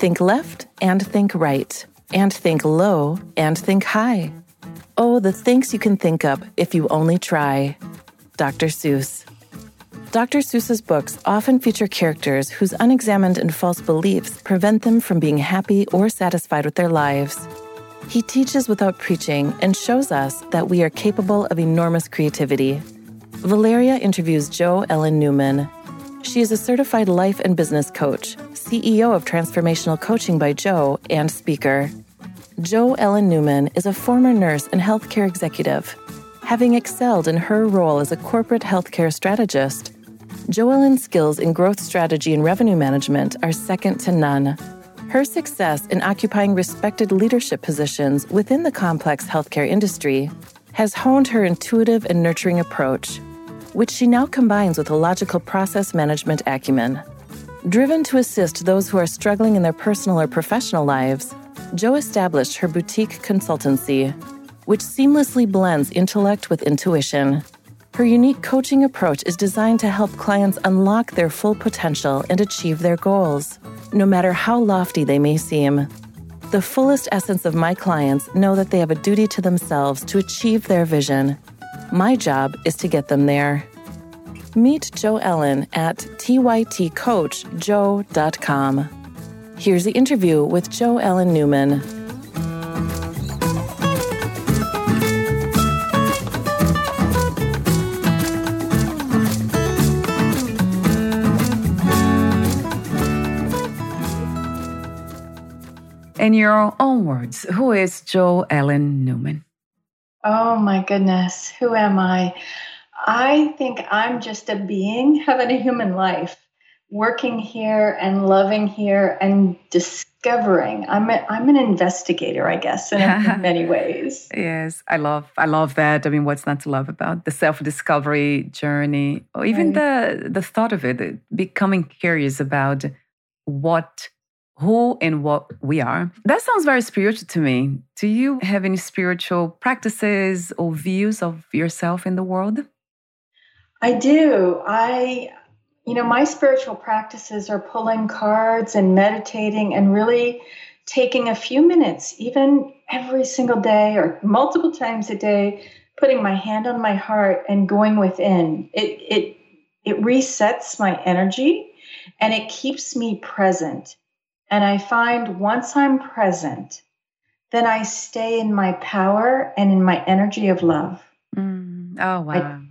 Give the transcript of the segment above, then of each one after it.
Think left and think right and think low and think high. Oh, the things you can think up if you only try. Dr. Seuss. Dr. Seuss's books often feature characters whose unexamined and false beliefs prevent them from being happy or satisfied with their lives. He teaches without preaching and shows us that we are capable of enormous creativity. Valeria interviews Jo Ellen Newman. She is a certified life and business coach, CEO of Transformational Coaching by Jo and speaker. Jo Ellen Newman is a former nurse and healthcare executive. Having excelled in her role as a corporate healthcare strategist, Jo Ellen's skills in growth strategy and revenue management are second to none. Her success in occupying respected leadership positions within the complex healthcare industry has honed her intuitive and nurturing approach, which she now combines with a logical process management acumen. Driven to assist those who are struggling in their personal or professional lives, Jo established her boutique consultancy, which seamlessly blends intellect with intuition. Her unique coaching approach is designed to help clients unlock their full potential and achieve their goals, no matter how lofty they may seem. The fullest essence of my clients know that they have a duty to themselves to achieve their vision. My job is to get them there. Meet Jo Ellen at tytcoachjo.com. Here's the interview with Jo Ellen Newman. In your own words, who is Jo Ellen Newman? Oh my goodness, who am I? I think I'm just a being having a human life working here and loving here and discovering. I'm a, I'm an investigator, I guess, in, many ways. yes, I love I love that. I mean, what's not to love about the self discovery journey, or even right. the the thought of it, becoming curious about what. Who and what we are. That sounds very spiritual to me. Do you have any spiritual practices or views of yourself in the world? I do. I you know, my spiritual practices are pulling cards and meditating and really taking a few minutes, even every single day or multiple times a day, putting my hand on my heart and going within. It it it resets my energy and it keeps me present. And I find once I'm present, then I stay in my power and in my energy of love. Mm. Oh wow. I,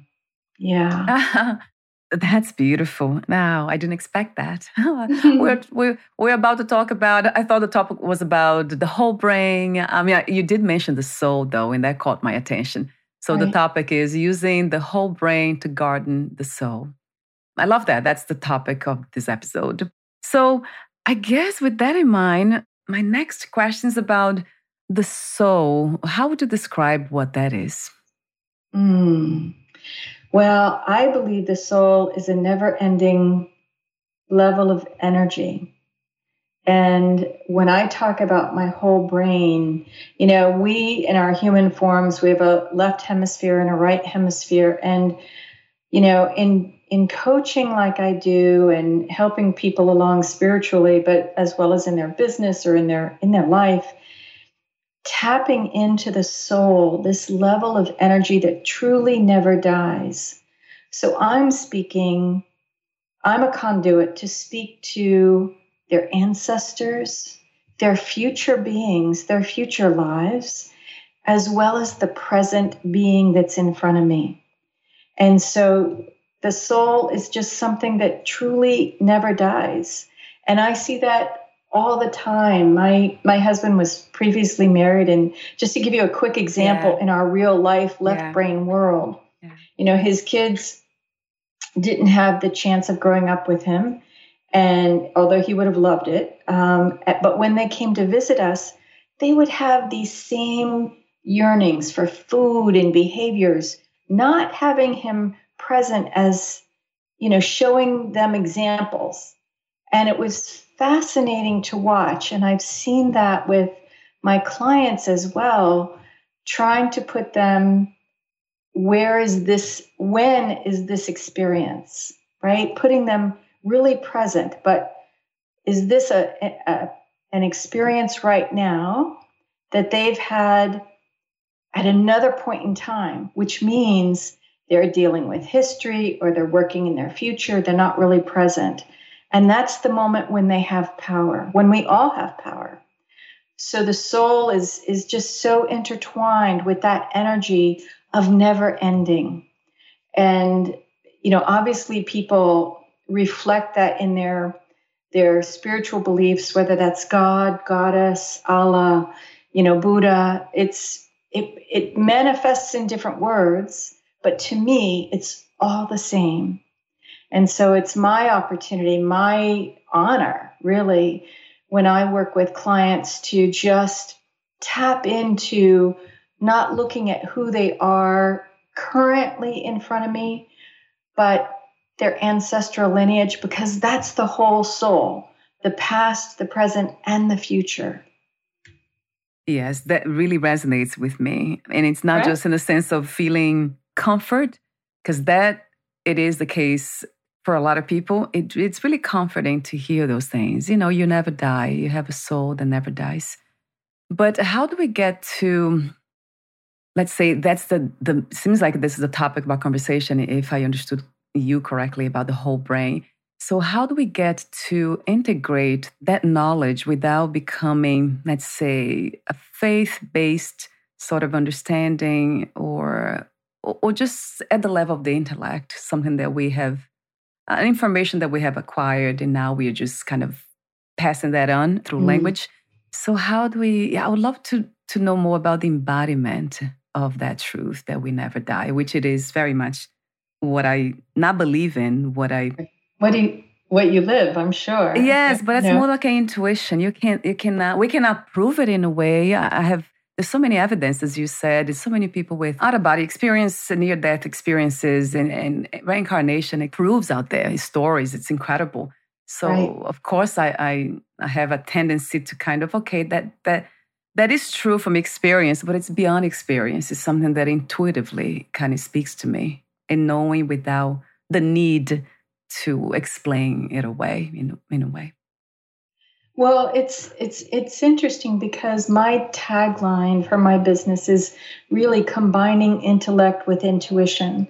yeah. That's beautiful. Now, I didn't expect that. we're, we're, we're about to talk about, I thought the topic was about the whole brain. I mean, you did mention the soul, though, and that caught my attention. So right. the topic is using the whole brain to garden the soul. I love that. That's the topic of this episode. So I guess with that in mind, my next question is about the soul. How would you describe what that is? Mm. Well, I believe the soul is a never ending level of energy. And when I talk about my whole brain, you know, we in our human forms, we have a left hemisphere and a right hemisphere. And, you know, in in coaching like I do and helping people along spiritually, but as well as in their business or in their in their life, tapping into the soul, this level of energy that truly never dies. So I'm speaking I'm a conduit to speak to their ancestors, their future beings, their future lives, as well as the present being that's in front of me. And so the soul is just something that truly never dies. And I see that all the time. My my husband was previously married and just to give you a quick example yeah. in our real life left yeah. brain world. Yeah. You know, his kids didn't have the chance of growing up with him and although he would have loved it um, but when they came to visit us they would have these same yearnings for food and behaviors not having him present as you know showing them examples and it was fascinating to watch and i've seen that with my clients as well trying to put them where is this when is this experience right putting them really present but is this a, a an experience right now that they've had at another point in time which means they're dealing with history or they're working in their future. They're not really present. And that's the moment when they have power, when we all have power. So the soul is, is just so intertwined with that energy of never ending. And, you know, obviously people reflect that in their their spiritual beliefs, whether that's God, Goddess, Allah, you know, Buddha. It's it it manifests in different words, but to me, it's all the same. And so it's my opportunity, my honor, really, when I work with clients to just tap into not looking at who they are currently in front of me, but their ancestral lineage, because that's the whole soul the past, the present, and the future. Yes, that really resonates with me. And it's not right? just in the sense of feeling comfort, because that it is the case for a lot of people. It, it's really comforting to hear those things. You know, you never die, you have a soul that never dies. But how do we get to, let's say, that's the, the seems like this is a topic about conversation, if I understood you correctly about the whole brain. So, how do we get to integrate that knowledge without becoming, let's say, a faith based sort of understanding or or just at the level of the intellect, something that we have, uh, information that we have acquired, and now we are just kind of passing that on through mm. language. So, how do we? Yeah, I would love to to know more about the embodiment of that truth that we never die, which it is very much what I not believe in, what I what do you what you live, I'm sure. Yes, but it's more like an intuition. You can't you cannot we cannot prove it in a way. I have there's so many evidence, as you said, there's so many people with out of body experience, near death experiences, and, and, reincarnation. It proves out there stories. It's incredible. So right. of course, I, I I have a tendency to kind of okay that that that is true from experience, but it's beyond experience. It's something that intuitively kind of speaks to me, and knowing without the need to explain it away in in a way. Well, it's it's it's interesting because my tagline for my business is really combining intellect with intuition.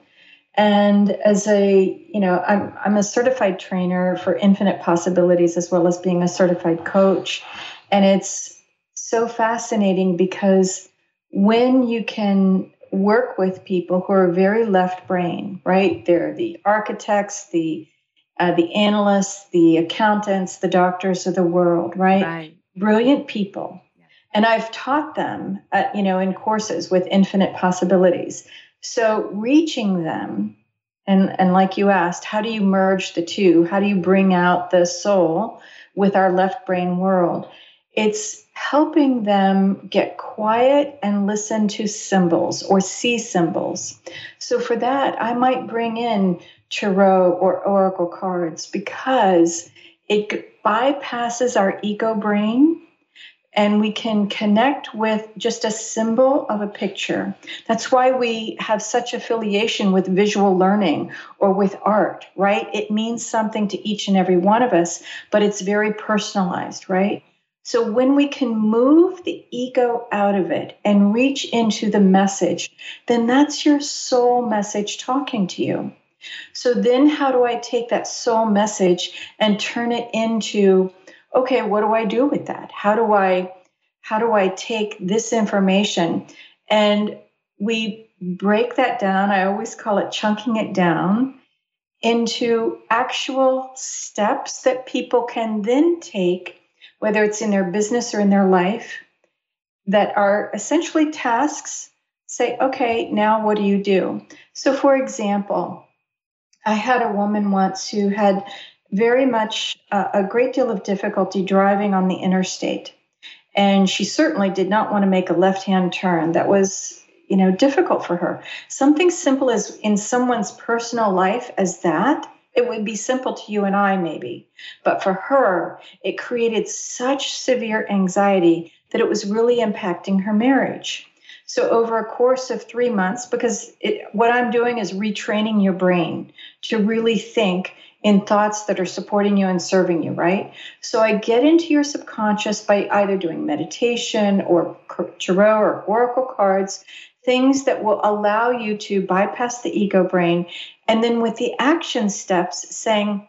And as a, you know, I'm I'm a certified trainer for infinite possibilities as well as being a certified coach. And it's so fascinating because when you can work with people who are very left brain, right? They're the architects, the uh, the analysts, the accountants, the doctors of the world, right? right. Brilliant people. Yeah. And I've taught them, at, you know, in courses with infinite possibilities. So reaching them, and, and like you asked, how do you merge the two? How do you bring out the soul with our left brain world? It's helping them get quiet and listen to symbols or see symbols. So for that, I might bring in tarot or oracle cards because it bypasses our ego brain and we can connect with just a symbol of a picture. That's why we have such affiliation with visual learning or with art, right? It means something to each and every one of us, but it's very personalized, right? So when we can move the ego out of it and reach into the message, then that's your soul message talking to you. So then, how do I take that soul message and turn it into, okay, what do I do with that? How do I, how do I take this information and we break that down? I always call it chunking it down into actual steps that people can then take, whether it's in their business or in their life, that are essentially tasks. Say, okay, now what do you do? So, for example, I had a woman once who had very much uh, a great deal of difficulty driving on the interstate. And she certainly did not want to make a left hand turn. That was, you know, difficult for her. Something simple as in someone's personal life as that, it would be simple to you and I, maybe. But for her, it created such severe anxiety that it was really impacting her marriage. So, over a course of three months, because it, what I'm doing is retraining your brain to really think in thoughts that are supporting you and serving you, right? So, I get into your subconscious by either doing meditation or tarot or oracle cards, things that will allow you to bypass the ego brain. And then with the action steps, saying,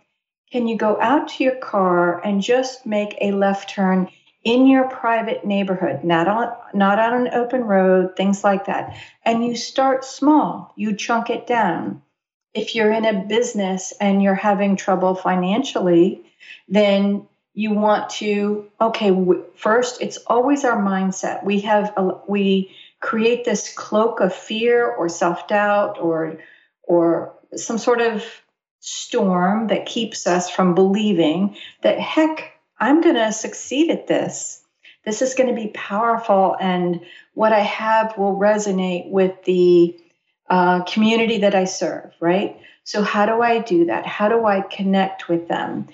can you go out to your car and just make a left turn in your private neighborhood, not on not on an open road, things like that. And you start small, you chunk it down. If you're in a business and you're having trouble financially, then you want to okay, first it's always our mindset. We have a, we create this cloak of fear or self-doubt or or some sort of storm that keeps us from believing that heck I'm going to succeed at this. This is going to be powerful, and what I have will resonate with the uh, community that I serve, right? So, how do I do that? How do I connect with them?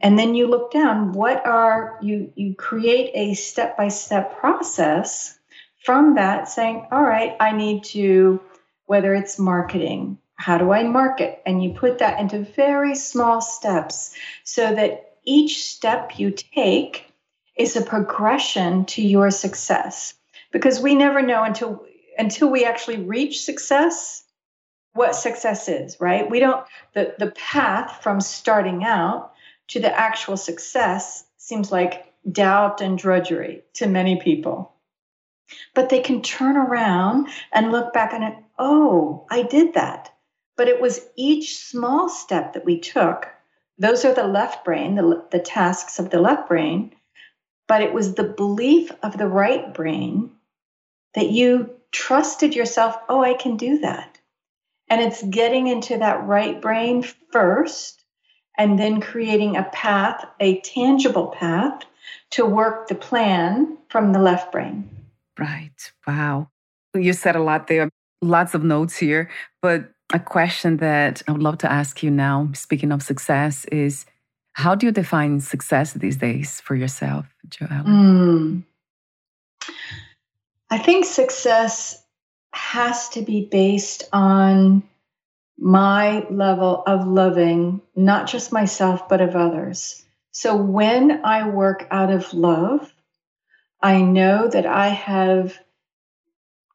And then you look down, what are you? You create a step by step process from that, saying, all right, I need to, whether it's marketing, how do I market? And you put that into very small steps so that each step you take is a progression to your success. Because we never know until until we actually reach success what success is right? We don't the the path from starting out to the actual success seems like doubt and drudgery to many people. But they can turn around and look back it oh i did that. But it was each small step that we took those are the left brain, the, the tasks of the left brain. But it was the belief of the right brain that you trusted yourself, oh, I can do that. And it's getting into that right brain first and then creating a path, a tangible path to work the plan from the left brain. Right. Wow. You said a lot there, lots of notes here, but a question that I would love to ask you now, speaking of success, is how do you define success these days for yourself, Joelle? Mm. I think success has to be based on my level of loving, not just myself, but of others. So when I work out of love, I know that I have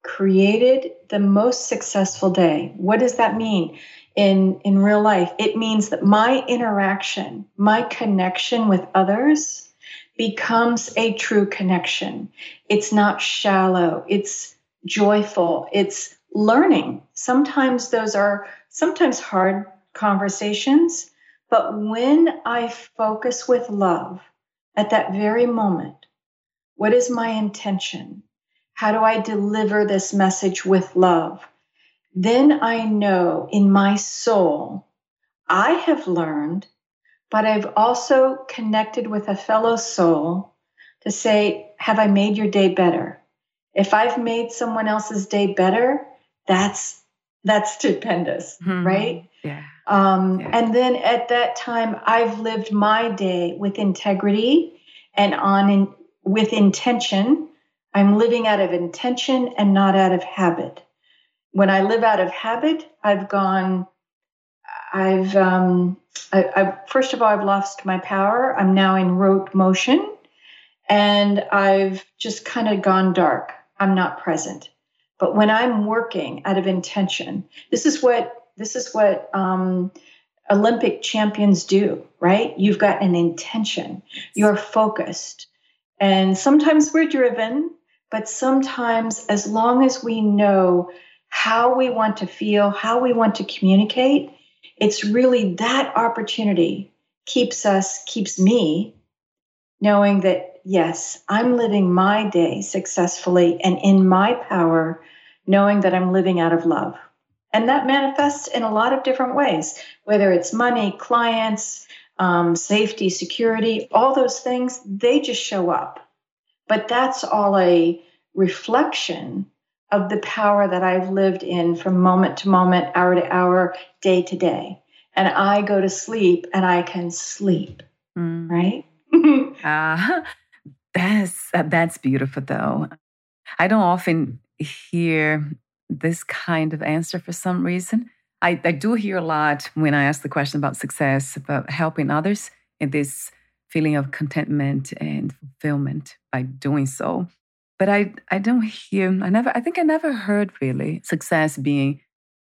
created the most successful day. What does that mean in, in real life? It means that my interaction, my connection with others becomes a true connection. It's not shallow, it's joyful, it's learning. Sometimes those are sometimes hard conversations, but when I focus with love at that very moment, what is my intention? How do I deliver this message with love? Then I know in my soul, I have learned, but I've also connected with a fellow soul to say, Have I made your day better? If I've made someone else's day better, that's that's stupendous, mm-hmm. right? Yeah. Um, yeah. And then at that time, I've lived my day with integrity and on in, with intention I'm living out of intention and not out of habit. When I live out of habit, I've gone, I've, um, I, I, first of all, I've lost my power. I'm now in rote motion and I've just kind of gone dark. I'm not present. But when I'm working out of intention, this is what This is what um, Olympic champions do, right? You've got an intention, you're focused. And sometimes we're driven, but sometimes, as long as we know how we want to feel, how we want to communicate, it's really that opportunity keeps us, keeps me knowing that, yes, I'm living my day successfully and in my power, knowing that I'm living out of love. And that manifests in a lot of different ways, whether it's money, clients, um, safety, security, all those things, they just show up. But that's all a reflection of the power that I've lived in from moment to moment, hour to hour, day to day. And I go to sleep and I can sleep, mm. right? uh, that's that's beautiful though. I don't often hear this kind of answer for some reason. I, I do hear a lot when I ask the question about success, about helping others, in this feeling of contentment and fulfillment by doing so. But I, I don't hear, I never, I think I never heard really success being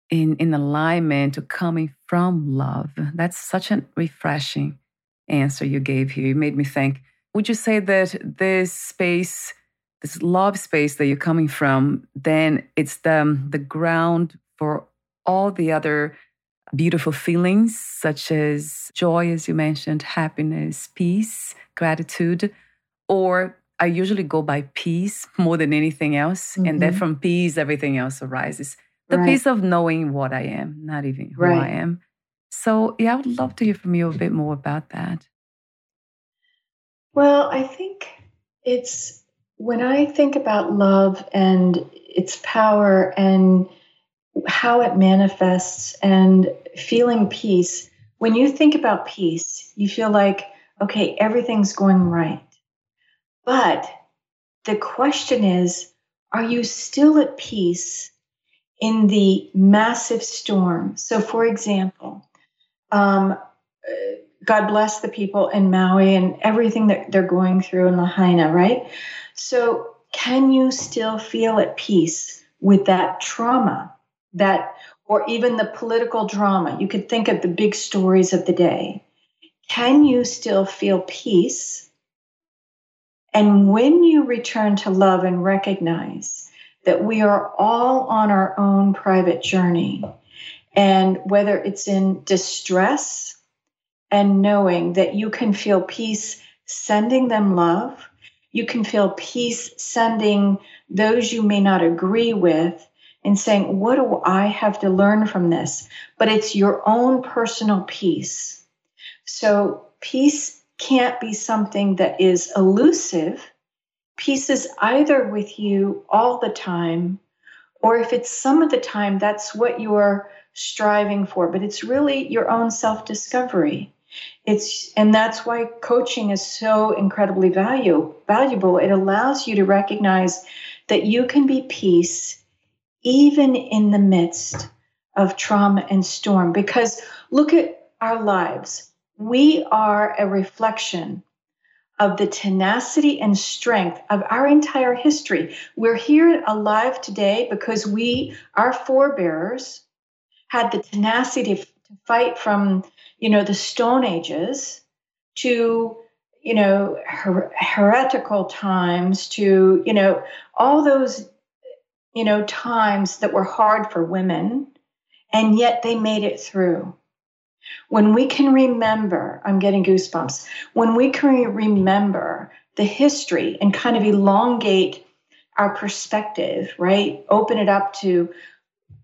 in, in alignment or coming from love. That's such a refreshing answer you gave here. You made me think. Would you say that this space this love space that you're coming from, then it's the, the ground for all the other beautiful feelings, such as joy, as you mentioned, happiness, peace, gratitude, or I usually go by peace more than anything else. Mm-hmm. And then from peace, everything else arises. The right. peace of knowing what I am, not even who right. I am. So, yeah, I would love to hear from you a bit more about that. Well, I think it's when I think about love and its power and how it manifests and feeling peace, when you think about peace, you feel like, okay, everything's going right. But the question is, are you still at peace in the massive storm? So, for example, um, God bless the people in Maui and everything that they're going through in Lahaina, right? So, can you still feel at peace with that trauma, that, or even the political drama? You could think of the big stories of the day. Can you still feel peace? And when you return to love and recognize that we are all on our own private journey, and whether it's in distress and knowing that you can feel peace sending them love you can feel peace sending those you may not agree with and saying, What do I have to learn from this? But it's your own personal peace. So, peace can't be something that is elusive. Peace is either with you all the time, or if it's some of the time, that's what you're striving for. But it's really your own self discovery. It's and that's why coaching is so incredibly value, valuable. It allows you to recognize that you can be peace even in the midst of trauma and storm because look at our lives. We are a reflection of the tenacity and strength of our entire history. We're here alive today because we, our forebears, had the tenacity to, fight from you know, the Stone Ages to, you know, her- heretical times to, you know, all those, you know, times that were hard for women, and yet they made it through. When we can remember, I'm getting goosebumps, when we can remember the history and kind of elongate our perspective, right? Open it up to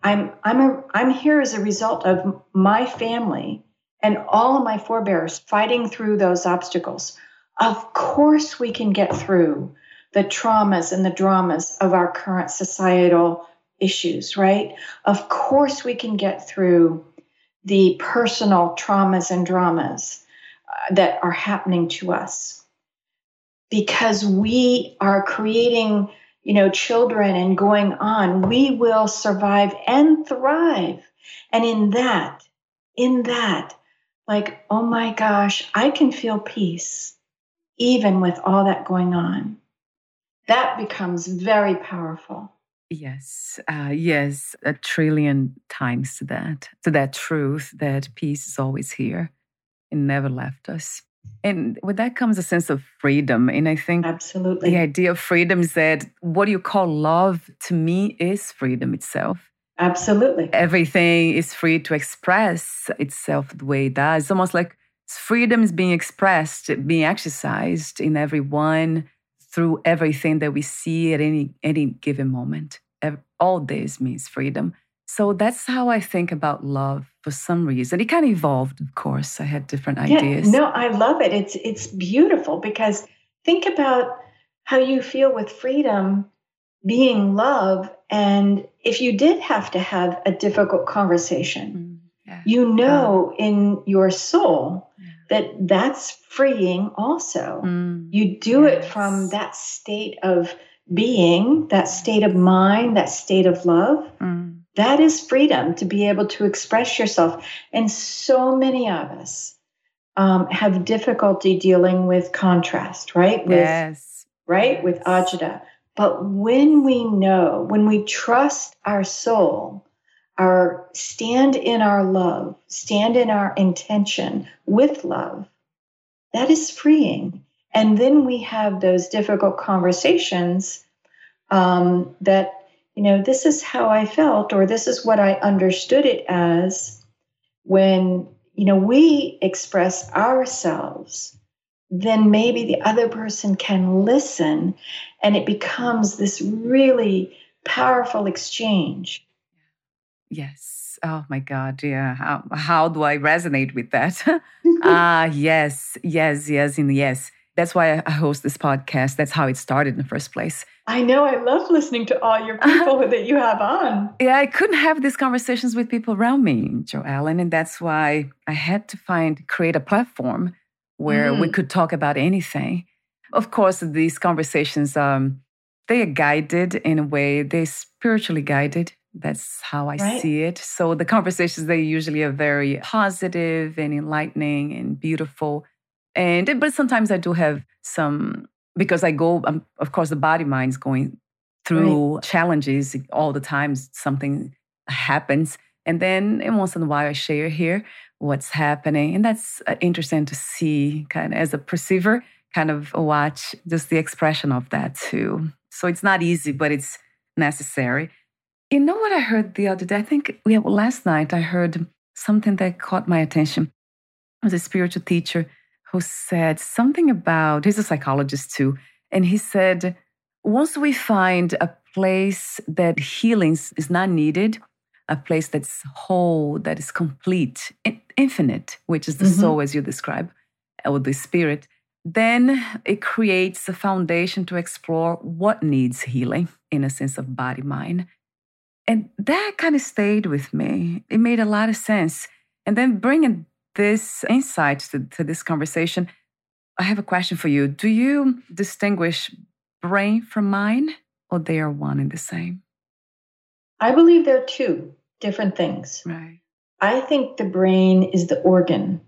I'm I'm a, I'm here as a result of my family and all of my forebears fighting through those obstacles. Of course, we can get through the traumas and the dramas of our current societal issues, right? Of course, we can get through the personal traumas and dramas uh, that are happening to us because we are creating you know children and going on we will survive and thrive and in that in that like, oh my gosh, I can feel peace even with all that going on. That becomes very powerful. Yes, uh, yes, a trillion times to that, to that truth that peace is always here and never left us. And with that comes a sense of freedom. And I think absolutely the idea of freedom is that what you call love to me is freedom itself. Absolutely. Everything is free to express itself the way it does. It's almost like freedom is being expressed, being exercised in everyone through everything that we see at any any given moment. All this means freedom. So that's how I think about love for some reason. It kind of evolved, of course. I had different ideas. Yeah, no, I love it. It's it's beautiful because think about how you feel with freedom being love and if you did have to have a difficult conversation, mm, yeah. you know in your soul that that's freeing also. Mm, you do yes. it from that state of being, that state of mind, that state of love. Mm. That is freedom to be able to express yourself. And so many of us um, have difficulty dealing with contrast, right? With, yes. Right? Yes. With agita. But when we know, when we trust our soul, our stand in our love, stand in our intention with love, that is freeing. And then we have those difficult conversations um, that, you know, this is how I felt, or this is what I understood it as when, you know, we express ourselves then maybe the other person can listen and it becomes this really powerful exchange. Yes. Oh my God. Yeah. How, how do I resonate with that? Ah, uh, yes, yes, yes, and yes. That's why I host this podcast. That's how it started in the first place. I know. I love listening to all your people that you have on. Yeah, I couldn't have these conversations with people around me, Jo Ellen, and that's why I had to find create a platform where mm. we could talk about anything. Of course, these conversations, um, they are guided in a way, they're spiritually guided. That's how I right. see it. So the conversations, they usually are very positive and enlightening and beautiful. And but sometimes I do have some because I go, um, of course, the body mind's going through right. challenges all the time. Something happens, and then once in a while I share here what's happening. And that's uh, interesting to see, kind of as a perceiver, kind of watch just the expression of that too. So it's not easy, but it's necessary. You know what I heard the other day? I think yeah, well, last night I heard something that caught my attention. It was a spiritual teacher who said something about, he's a psychologist too, and he said, once we find a place that healing is not needed, a place that's whole, that is complete, infinite, which is the mm-hmm. soul as you describe, or the spirit, then it creates a foundation to explore what needs healing in a sense of body mind. And that kind of stayed with me. It made a lot of sense. And then bringing this insight to, to this conversation, I have a question for you. Do you distinguish brain from mind, or they are one and the same? I believe there are two different things. Right. I think the brain is the organ.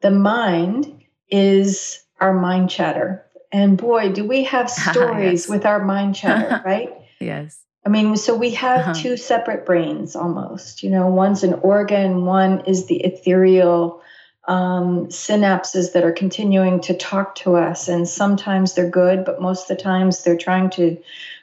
The mind is our mind chatter. And boy, do we have ah, stories yes. with our mind chatter, right? yes. I mean, so we have uh-huh. two separate brains almost. You know, one's an organ, one is the ethereal um, synapses that are continuing to talk to us. And sometimes they're good, but most of the times they're trying to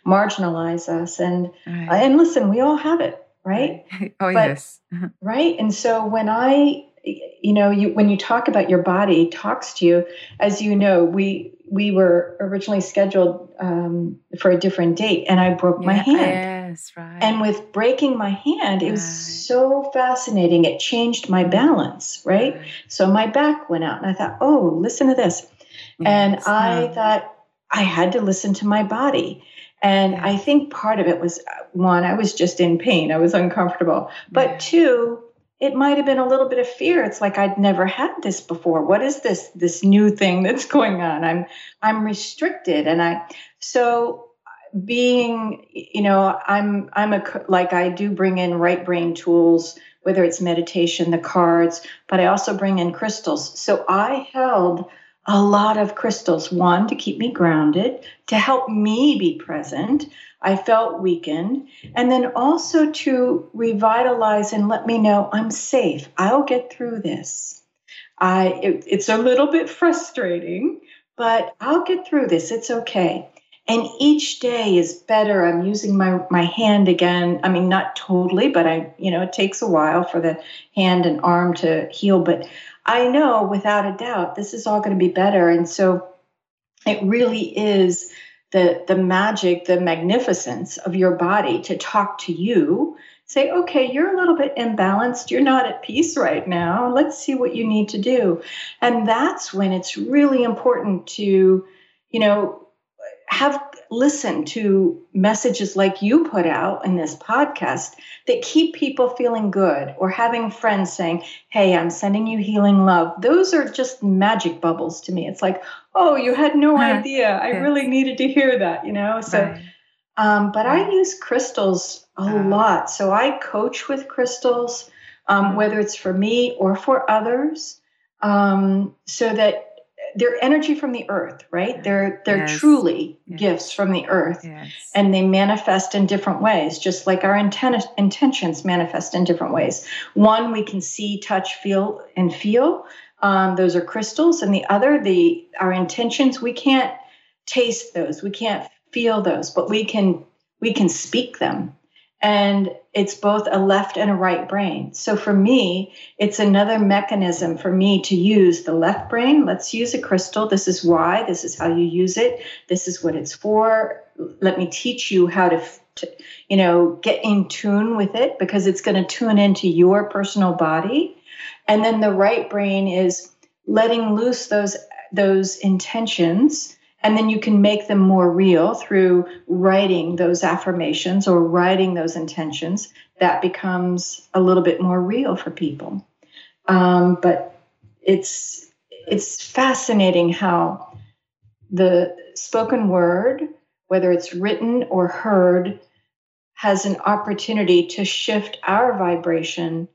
marginalize us. And right. uh, and listen, we all have it right? oh, but, yes. right. And so when I, you know, you when you talk about your body talks to you, as you know, we we were originally scheduled um, for a different date, and I broke yeah, my hand. Yes, right. And with breaking my hand, it was so fascinating. It changed my balance, right? right? So my back went out, and I thought, oh, listen to this. Yes, and I thought I had to listen to my body. And I think part of it was one, I was just in pain. I was uncomfortable. But yeah. two, it might have been a little bit of fear. It's like I'd never had this before. What is this this new thing that's going on? I'm I'm restricted and I so being you know i'm i'm a like i do bring in right brain tools whether it's meditation the cards but i also bring in crystals so i held a lot of crystals. One, to keep me grounded, to help me be present. I felt weakened. And then also to revitalize and let me know I'm safe. I'll get through this. I, it, it's a little bit frustrating, but I'll get through this. It's okay. And each day is better. I'm using my, my hand again. I mean, not totally, but I, you know, it takes a while for the hand and arm to heal. But I know without a doubt this is all going to be better. And so it really is the the magic, the magnificence of your body to talk to you. Say, okay, you're a little bit imbalanced. You're not at peace right now. Let's see what you need to do. And that's when it's really important to, you know, have listen to messages like you put out in this podcast that keep people feeling good or having friends saying, Hey, I'm sending you healing love. Those are just magic bubbles to me. It's like, Oh, you had no idea. I really needed to hear that, you know? So, right. um, but. I use crystals a lot. So I coach with crystals, um, mm-hmm. whether it's for me or for others, um, so that they're energy from the earth, right? They're they're yes. truly yes. gifts from the earth, yes. and they manifest in different ways, just like our inten- intentions manifest in different ways. One we can see, touch, feel, and feel. Um, those are crystals, and the other, the our intentions, we can't taste those, we can't feel those, but we can we can speak them and it's both a left and a right brain. So for me, it's another mechanism for me to use the left brain. Let's use a crystal. This is why, this is how you use it, this is what it's for. Let me teach you how to, to you know, get in tune with it because it's going to tune into your personal body. And then the right brain is letting loose those those intentions and then you can make them more real through writing those affirmations or writing those intentions. That becomes a little bit more real for people. Um, but it's it's fascinating how the spoken word, whether it's written or heard, has an opportunity to shift our vibration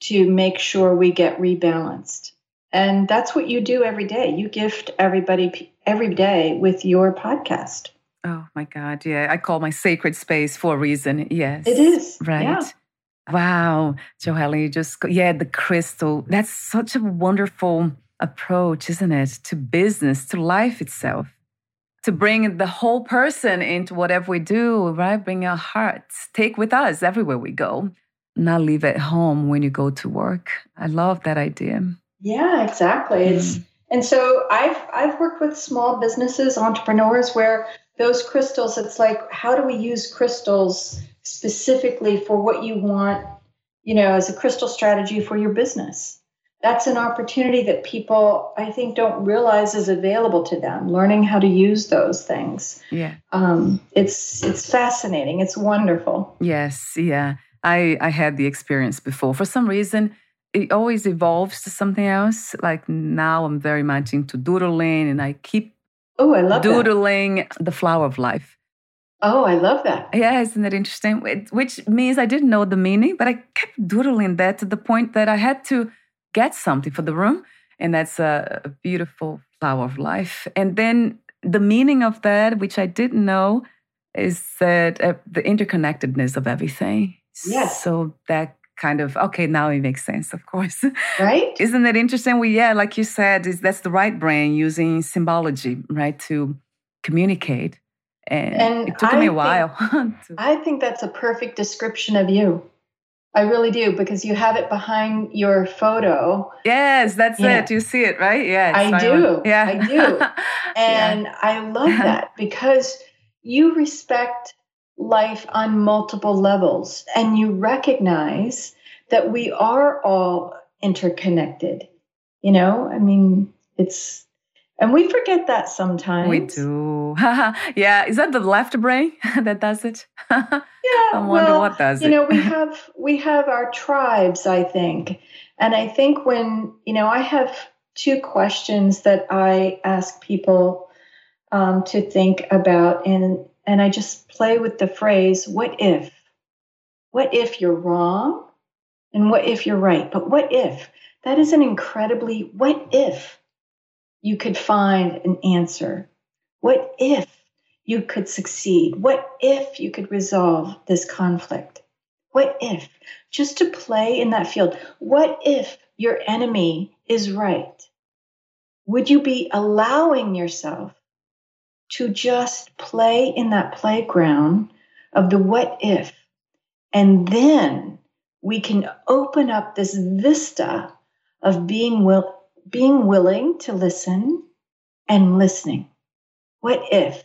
to make sure we get rebalanced. And that's what you do every day. You gift everybody every day with your podcast. Oh my God. Yeah. I call my sacred space for a reason. Yes. It is. Right. Yeah. Wow. Joelle, you just, yeah, the crystal. That's such a wonderful approach, isn't it? To business, to life itself. To bring the whole person into whatever we do, right? Bring our hearts, take with us everywhere we go, not leave at home when you go to work. I love that idea. Yeah, exactly. Mm. It's and so I've I've worked with small businesses, entrepreneurs where those crystals, it's like how do we use crystals specifically for what you want, you know, as a crystal strategy for your business? That's an opportunity that people I think don't realize is available to them. Learning how to use those things. Yeah. Um, it's it's fascinating. It's wonderful. Yes, yeah. I I had the experience before. For some reason, it always evolves to something else. Like now I'm very much into doodling and I keep Oh, I love doodling that. the flower of life. Oh, I love that. Yeah, isn't that interesting? Which means I didn't know the meaning, but I kept doodling that to the point that I had to get something for the room. And that's a, a beautiful flower of life. And then the meaning of that, which I didn't know, is that uh, the interconnectedness of everything. Yes. So that kind of okay now it makes sense of course. Right? Isn't that interesting? We yeah like you said is that's the right brain using symbology right to communicate. And, and it took I me a while think, i think that's a perfect description of you. I really do because you have it behind your photo. Yes that's yeah. it. You see it right? Yeah i do. yeah. I do. And yeah. i love that because you respect life on multiple levels and you recognize that we are all interconnected. You know, I mean, it's, and we forget that sometimes. We do. yeah. Is that the left brain that does it? yeah. I wonder well, what does you it. You know, we have, we have our tribes, I think. And I think when, you know, I have two questions that I ask people um, to think about. And and I just play with the phrase, what if? What if you're wrong? And what if you're right? But what if? That is an incredibly, what if you could find an answer? What if you could succeed? What if you could resolve this conflict? What if? Just to play in that field. What if your enemy is right? Would you be allowing yourself to just play in that playground of the what if? And then we can open up this vista of being will being willing to listen and listening. What if?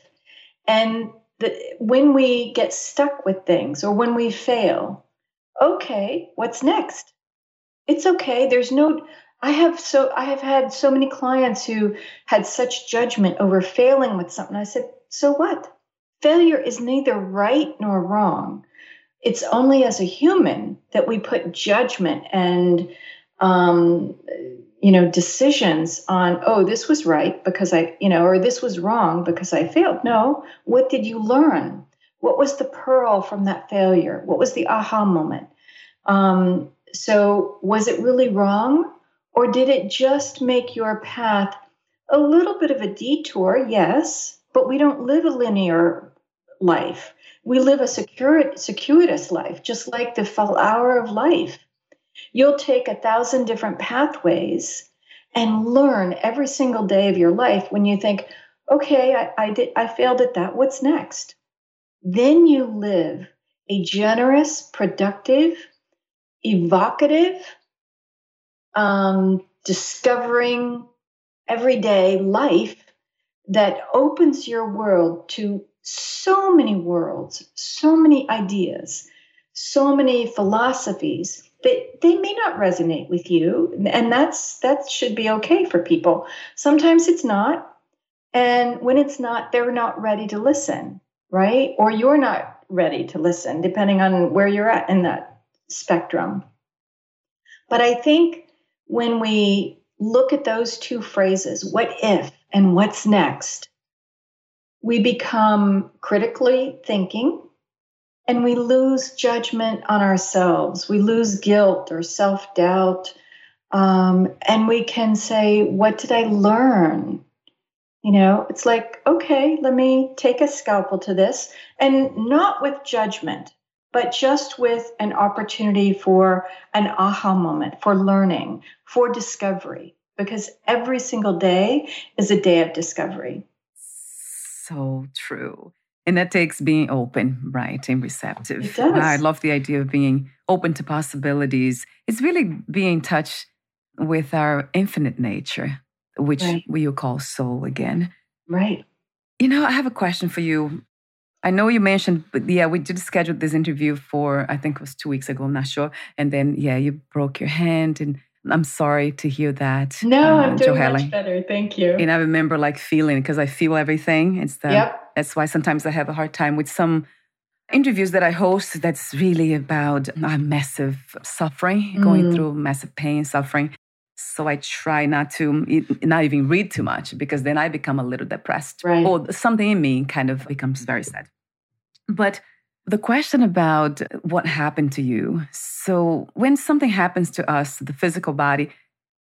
And the, when we get stuck with things or when we fail, okay, what's next? It's okay. There's no I have so I have had so many clients who had such judgment over failing with something. I said, "So what? Failure is neither right nor wrong. It's only as a human that we put judgment and um, you know decisions on oh this was right because i you know or this was wrong because i failed no what did you learn what was the pearl from that failure what was the aha moment um, so was it really wrong or did it just make your path a little bit of a detour yes but we don't live a linear life we live a circuitous life just like the full hour of life You'll take a thousand different pathways and learn every single day of your life when you think, okay, I, I did I failed at that. What's next? Then you live a generous, productive, evocative, um, discovering everyday life that opens your world to so many worlds, so many ideas, so many philosophies they, they may not resonate with you. And that's that should be okay for people. Sometimes it's not. And when it's not they're not ready to listen right? Or you're not ready to listen depending on where you're at in that spectrum. But i think when we look at those two phrases what if and what's next we become critically thinking and we lose judgment on ourselves. We lose guilt or self doubt. Um, and we can say, What did I learn? You know, it's like, okay, let me take a scalpel to this, and not with judgment, but just with an opportunity for an aha moment, for learning, for discovery, because every single day is a day of discovery. So true. And that takes being open, right, and receptive. It does. I love the idea of being open to possibilities. It's really being in touch with our infinite nature, which right. we call soul again. Right. You know, I have a question for you. I know you mentioned, but yeah, we did schedule this interview for, I think it was two weeks ago, I'm not sure. And then, yeah, you broke your hand and I'm sorry to hear that. No, uh, I'm doing much better. Thank you. And I remember like feeling because I feel everything. It's the, yep. That's why sometimes I have a hard time with some interviews that I host that's really about uh, massive suffering, mm. going through massive pain, suffering. So I try not to not even read too much because then I become a little depressed right. or something in me kind of becomes very sad. But the question about what happened to you. So, when something happens to us, the physical body,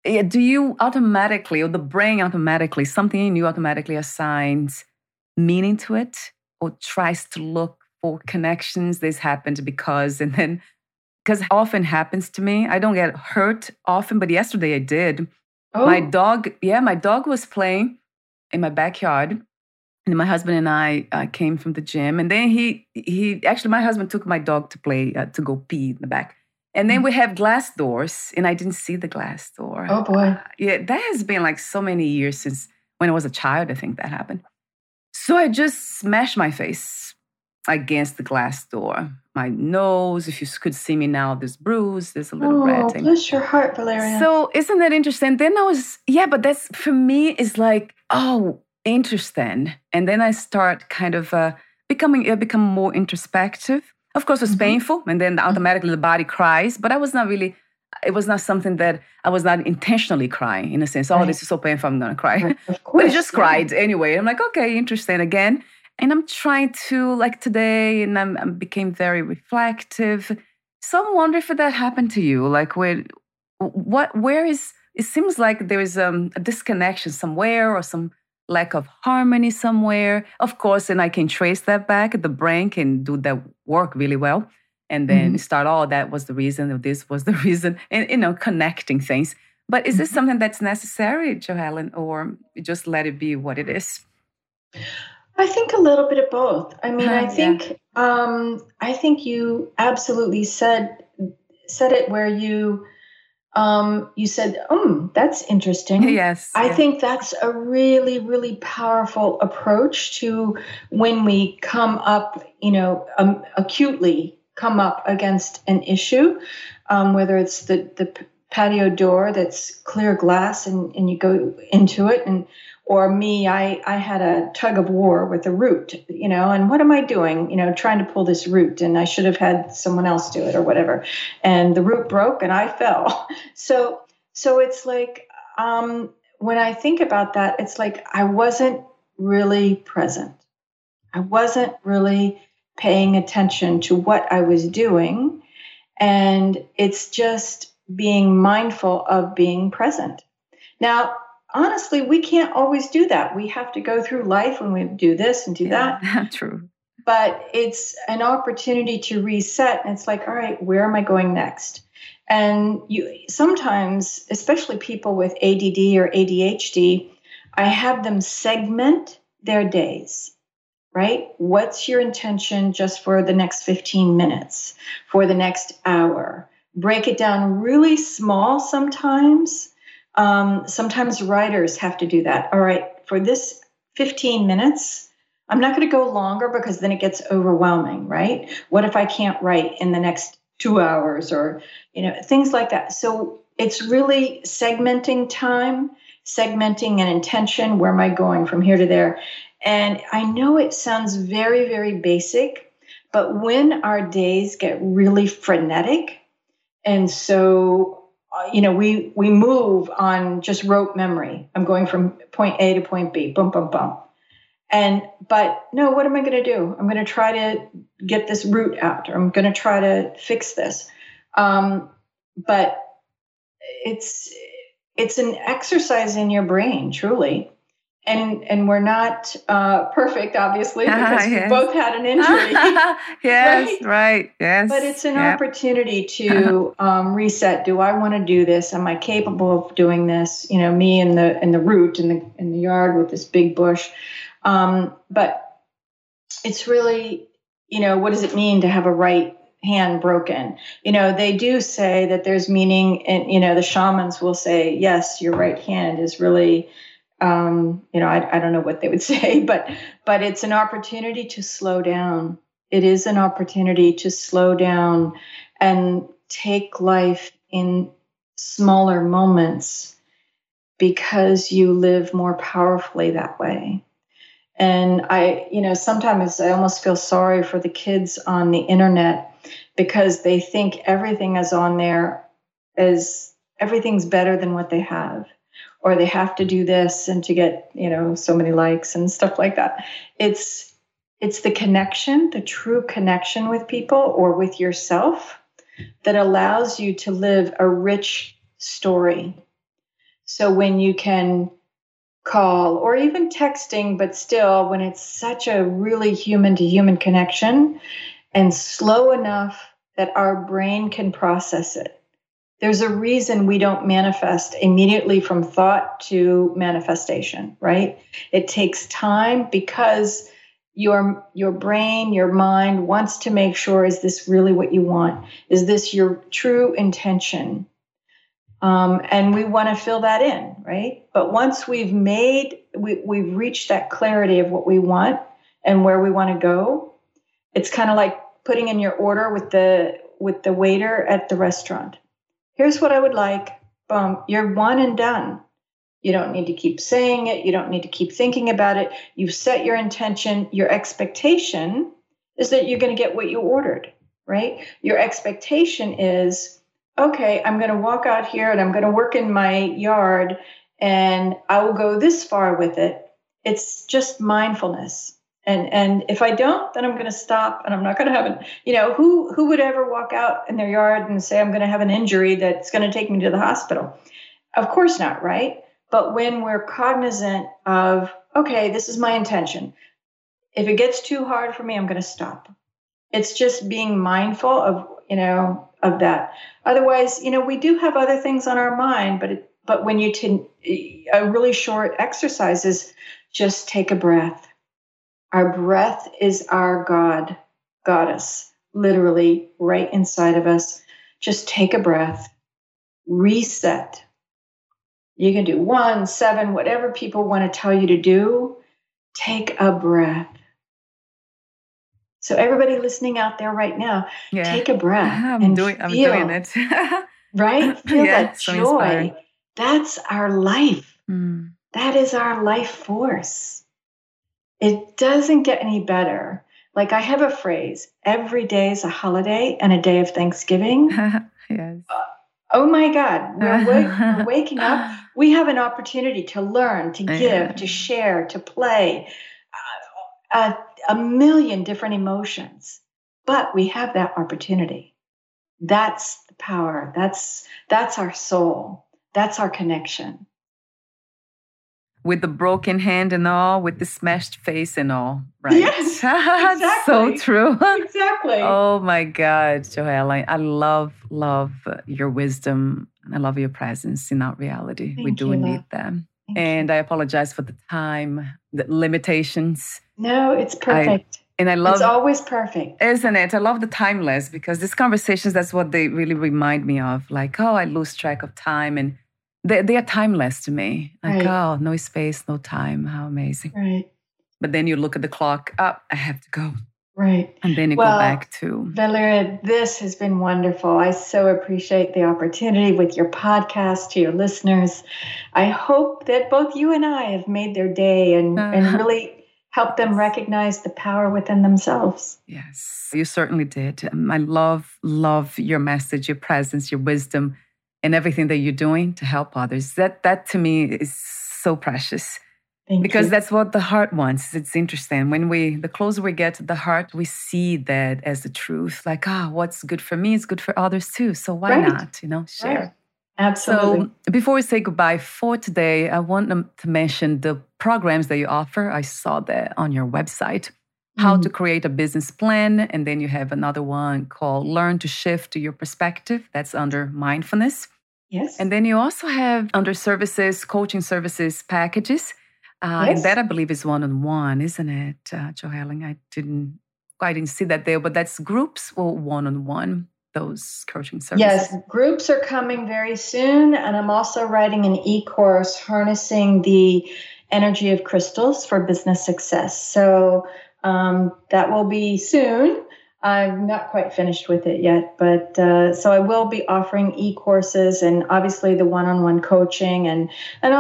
do you automatically, or the brain automatically, something in you automatically assigns meaning to it or tries to look for connections? This happened because, and then, because often happens to me. I don't get hurt often, but yesterday I did. Oh. My dog, yeah, my dog was playing in my backyard and my husband and I uh, came from the gym, and then he he actually my husband took my dog to play uh, to go pee in the back, and then mm. we have glass doors, and I didn't see the glass door. Oh boy! Uh, yeah, that has been like so many years since when I was a child. I think that happened. So I just smashed my face against the glass door. My nose, if you could see me now, there's bruise, there's a little oh, red. Bless your heart, Valeria. So isn't that interesting? Then I was, yeah, but that's for me is like, oh, interesting. And then I start kind of uh, becoming, I become more introspective. Of course, it's mm-hmm. painful, and then mm-hmm. automatically the body cries. But I was not really. It was not something that I was not intentionally crying in a sense. Oh, this is so painful. I'm gonna cry. Right. Of course, but I just cried anyway. I'm like, okay, interesting again. And I'm trying to like today, and I'm, I became very reflective. So I'm wondering if that happened to you. Like, where, what, where is it seems like there is um, a disconnection somewhere or some lack of harmony somewhere. Of course, and I can trace that back. The brain can do that work really well. And then mm-hmm. start, oh, that was the reason, or this was the reason, and you know, connecting things. But is this mm-hmm. something that's necessary, Jo Ellen, or just let it be what it is? I think a little bit of both. I mean, I think yeah. um, I think you absolutely said said it where you um, you said, "Um, that's interesting." Yes, I yeah. think that's a really, really powerful approach to when we come up, you know, um, acutely come up against an issue, um, whether it's the the patio door that's clear glass and, and you go into it and or me i i had a tug of war with a root you know and what am i doing you know trying to pull this root? And i should have had someone else do it or whatever. And the root broke and i fell. So so it's like um when i think about that it's like i wasn't really present. I wasn't really paying attention to what i was doing. And it's just being mindful of being present. Now honestly, we can't always do that. We have to go through life when we do this and do yeah, that. True. But it's an opportunity to reset. And it's like, all right, where am I going next? And you sometimes, especially people with ADD or ADHD, I have them segment their days, right? What's your intention just for the next 15 minutes, for the next hour? Break it down really small sometimes um, sometimes writers have to do that. All right, for this 15 minutes, I'm not going to go longer because then it gets overwhelming, right? What if I can't write in the next two hours or, you know, things like that. So it's really segmenting time, segmenting an intention. Where am I going from here to there? And I know it sounds very, very basic, but when our days get really frenetic, and so you know, we we move on just rote memory. I'm going from point A to point B, boom, boom, boom. And but no, what am I going to do? I'm going to try to get this root out, or I'm going to try to fix this. Um, but it's it's an exercise in your brain, truly and and we're not uh, perfect, obviously, because yes. we both had an injury. yes, right? right? Yes, but it's an yep. opportunity to um, reset. Do I want to do this? Am I capable of doing this? You know, me in the in the root in the in the yard with this big bush. Um, but it's really, you know, what does it mean to have a right hand broken. You know, they do say that there's meaning, and you know, the shamans will say, yes, your right hand is really um, you know, I, I don't know what they would say, but but it's an opportunity to slow down. It is an opportunity to slow down and take life in smaller moments because you live more powerfully that way. And I, you know, sometimes I almost feel sorry for the kids on the internet because they think everything is on there as everything's better than what they have or they have to do this and to get you know so many likes and stuff like that. It's it's the connection the true connection with people or with yourself that allows you to live a rich story. So when you can call or even texting but still when it's such a really human to human connection and slow enough that our brain can process it there's a reason we don't manifest immediately from thought to manifestation, right? It takes time because your your brain, your mind wants to make sure is this really what you want? Is this your true intention? Um, and we want to fill that in, right? But once we've made, we, we've reached that clarity of what we want and where we want to go, it's kind of like putting in your order with the with the waiter at the restaurant here's what I would like. Boom, you're one and done. You don't need to keep saying it. You don't need to keep thinking about it. You've set your intention. Your expectation is that you're going to get what you ordered, right? Your expectation is, okay, I'm going to walk out here and I'm going to work in my yard and I will go this far with it. It's just mindfulness and and if i don't then i'm going to stop and i'm not going to have an you know who who would ever walk out in their yard and say i'm going to have an injury that's going to take me to the hospital Of course not, right? But when we're cognizant of, okay, this is my intention. If it gets too hard for me, I'm going to stop. It's just being mindful of, you know, of that. Otherwise, you know, we do have other things on our mind, but it, but when you t- eh, a really short exercise is just take a breath. Our breath is our God, goddess, literally right inside of us. Just take a breath, reset. You can do one, seven, whatever people want to tell you to do. Take a breath. So everybody listening out there right now, yeah. take a breath. I'm and doing. Feel, I'm doing it. right? Feel yeah, that so joy. Inspiring. That's our life. Mm. That is our life force. It doesn't get any better. Like I have a phrase: every day is a holiday and a day of Thanksgiving. yes. Uh, oh my God, we're, we're, waking up. We have an opportunity to learn, to give, to share, to play. Uh, uh, a million different emotions, but we have that opportunity. That's the power. That's that's our soul. That's our connection. With the broken hand and all, with the smashed face and all, right? Yes, exactly. so true. Exactly. oh my God, Joelle, I, I love, love your wisdom. And I love your presence in our reality. Thank we do you, need them. Thank and you. I apologize for the time, the limitations. No, it's perfect. I, and I love it's always perfect, isn't it? I love the timeless because these conversations. That's what they really remind me of. Like, oh, I lose track of time, and they, they are timeless to me. Like, right. oh, no space, no time. How amazing. Right. But then you look at the clock. Up, oh, I have to go. Right. And then you well, go back to Valeria, this has been wonderful. I so appreciate the opportunity with your podcast to your listeners. I hope that both you and I have made their day and, uh, and really helped them recognize the power within themselves. Yes, you certainly did. Um, I love, love your message, your presence, your wisdom and everything that you're doing to help others. That that to me is so precious. Thank because you. that's what the heart wants. It's interesting. When we the closer we get to the heart, we see that as the truth. Like, ah, oh, what's good for me is good for others too. So why right. not? You know, share. Right. Absolutely. So before we say goodbye for today, I want to mention the programs that you offer. I saw that on your website. How mm. to create a business plan. And then you have another one called Learn to Shift to Your Perspective. That's under mindfulness. Yes. And then you also have under services, coaching services packages. Uh, yes. And that I believe is one on one, isn't it, uh, Jo Ellen? I didn't quite didn't see that there, but that's groups or one on one. Those coaching services. Yes, groups are coming very soon, and I'm also writing an e-course harnessing the energy of crystals for business success. So um, that will be soon. I'm not quite finished with it yet, but uh, so I will be offering e-courses and obviously the one-on-one coaching and and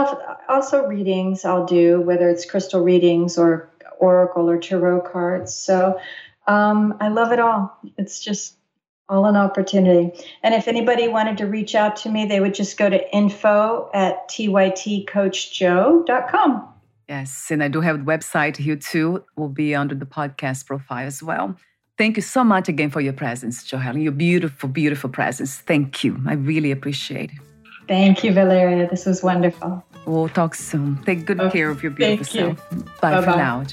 also readings I'll do whether it's crystal readings or oracle or tarot cards. So um, I love it all. It's just all an opportunity. And if anybody wanted to reach out to me, they would just go to info at tytcoachjo.com. Yes, and I do have the website here too. Will be under the podcast profile as well. Thank you so much again for your presence, Joelle. Your beautiful, beautiful presence. Thank you. I really appreciate it. Thank you, Valeria. This was wonderful. We'll talk soon. Take good okay. care of your beautiful Thank self. You. Bye Bye-bye. for now.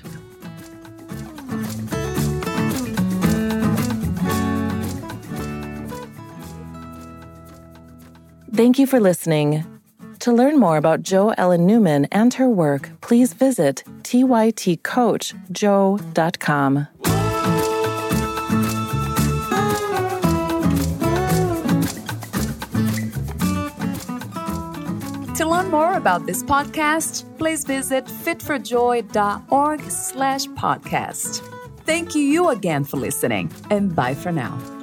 Thank you for listening. To learn more about Jo Ellen Newman and her work, please visit tytcoachjo.com. To learn more about this podcast, please visit fitforjoy.org slash podcast. Thank you again for listening, and bye for now.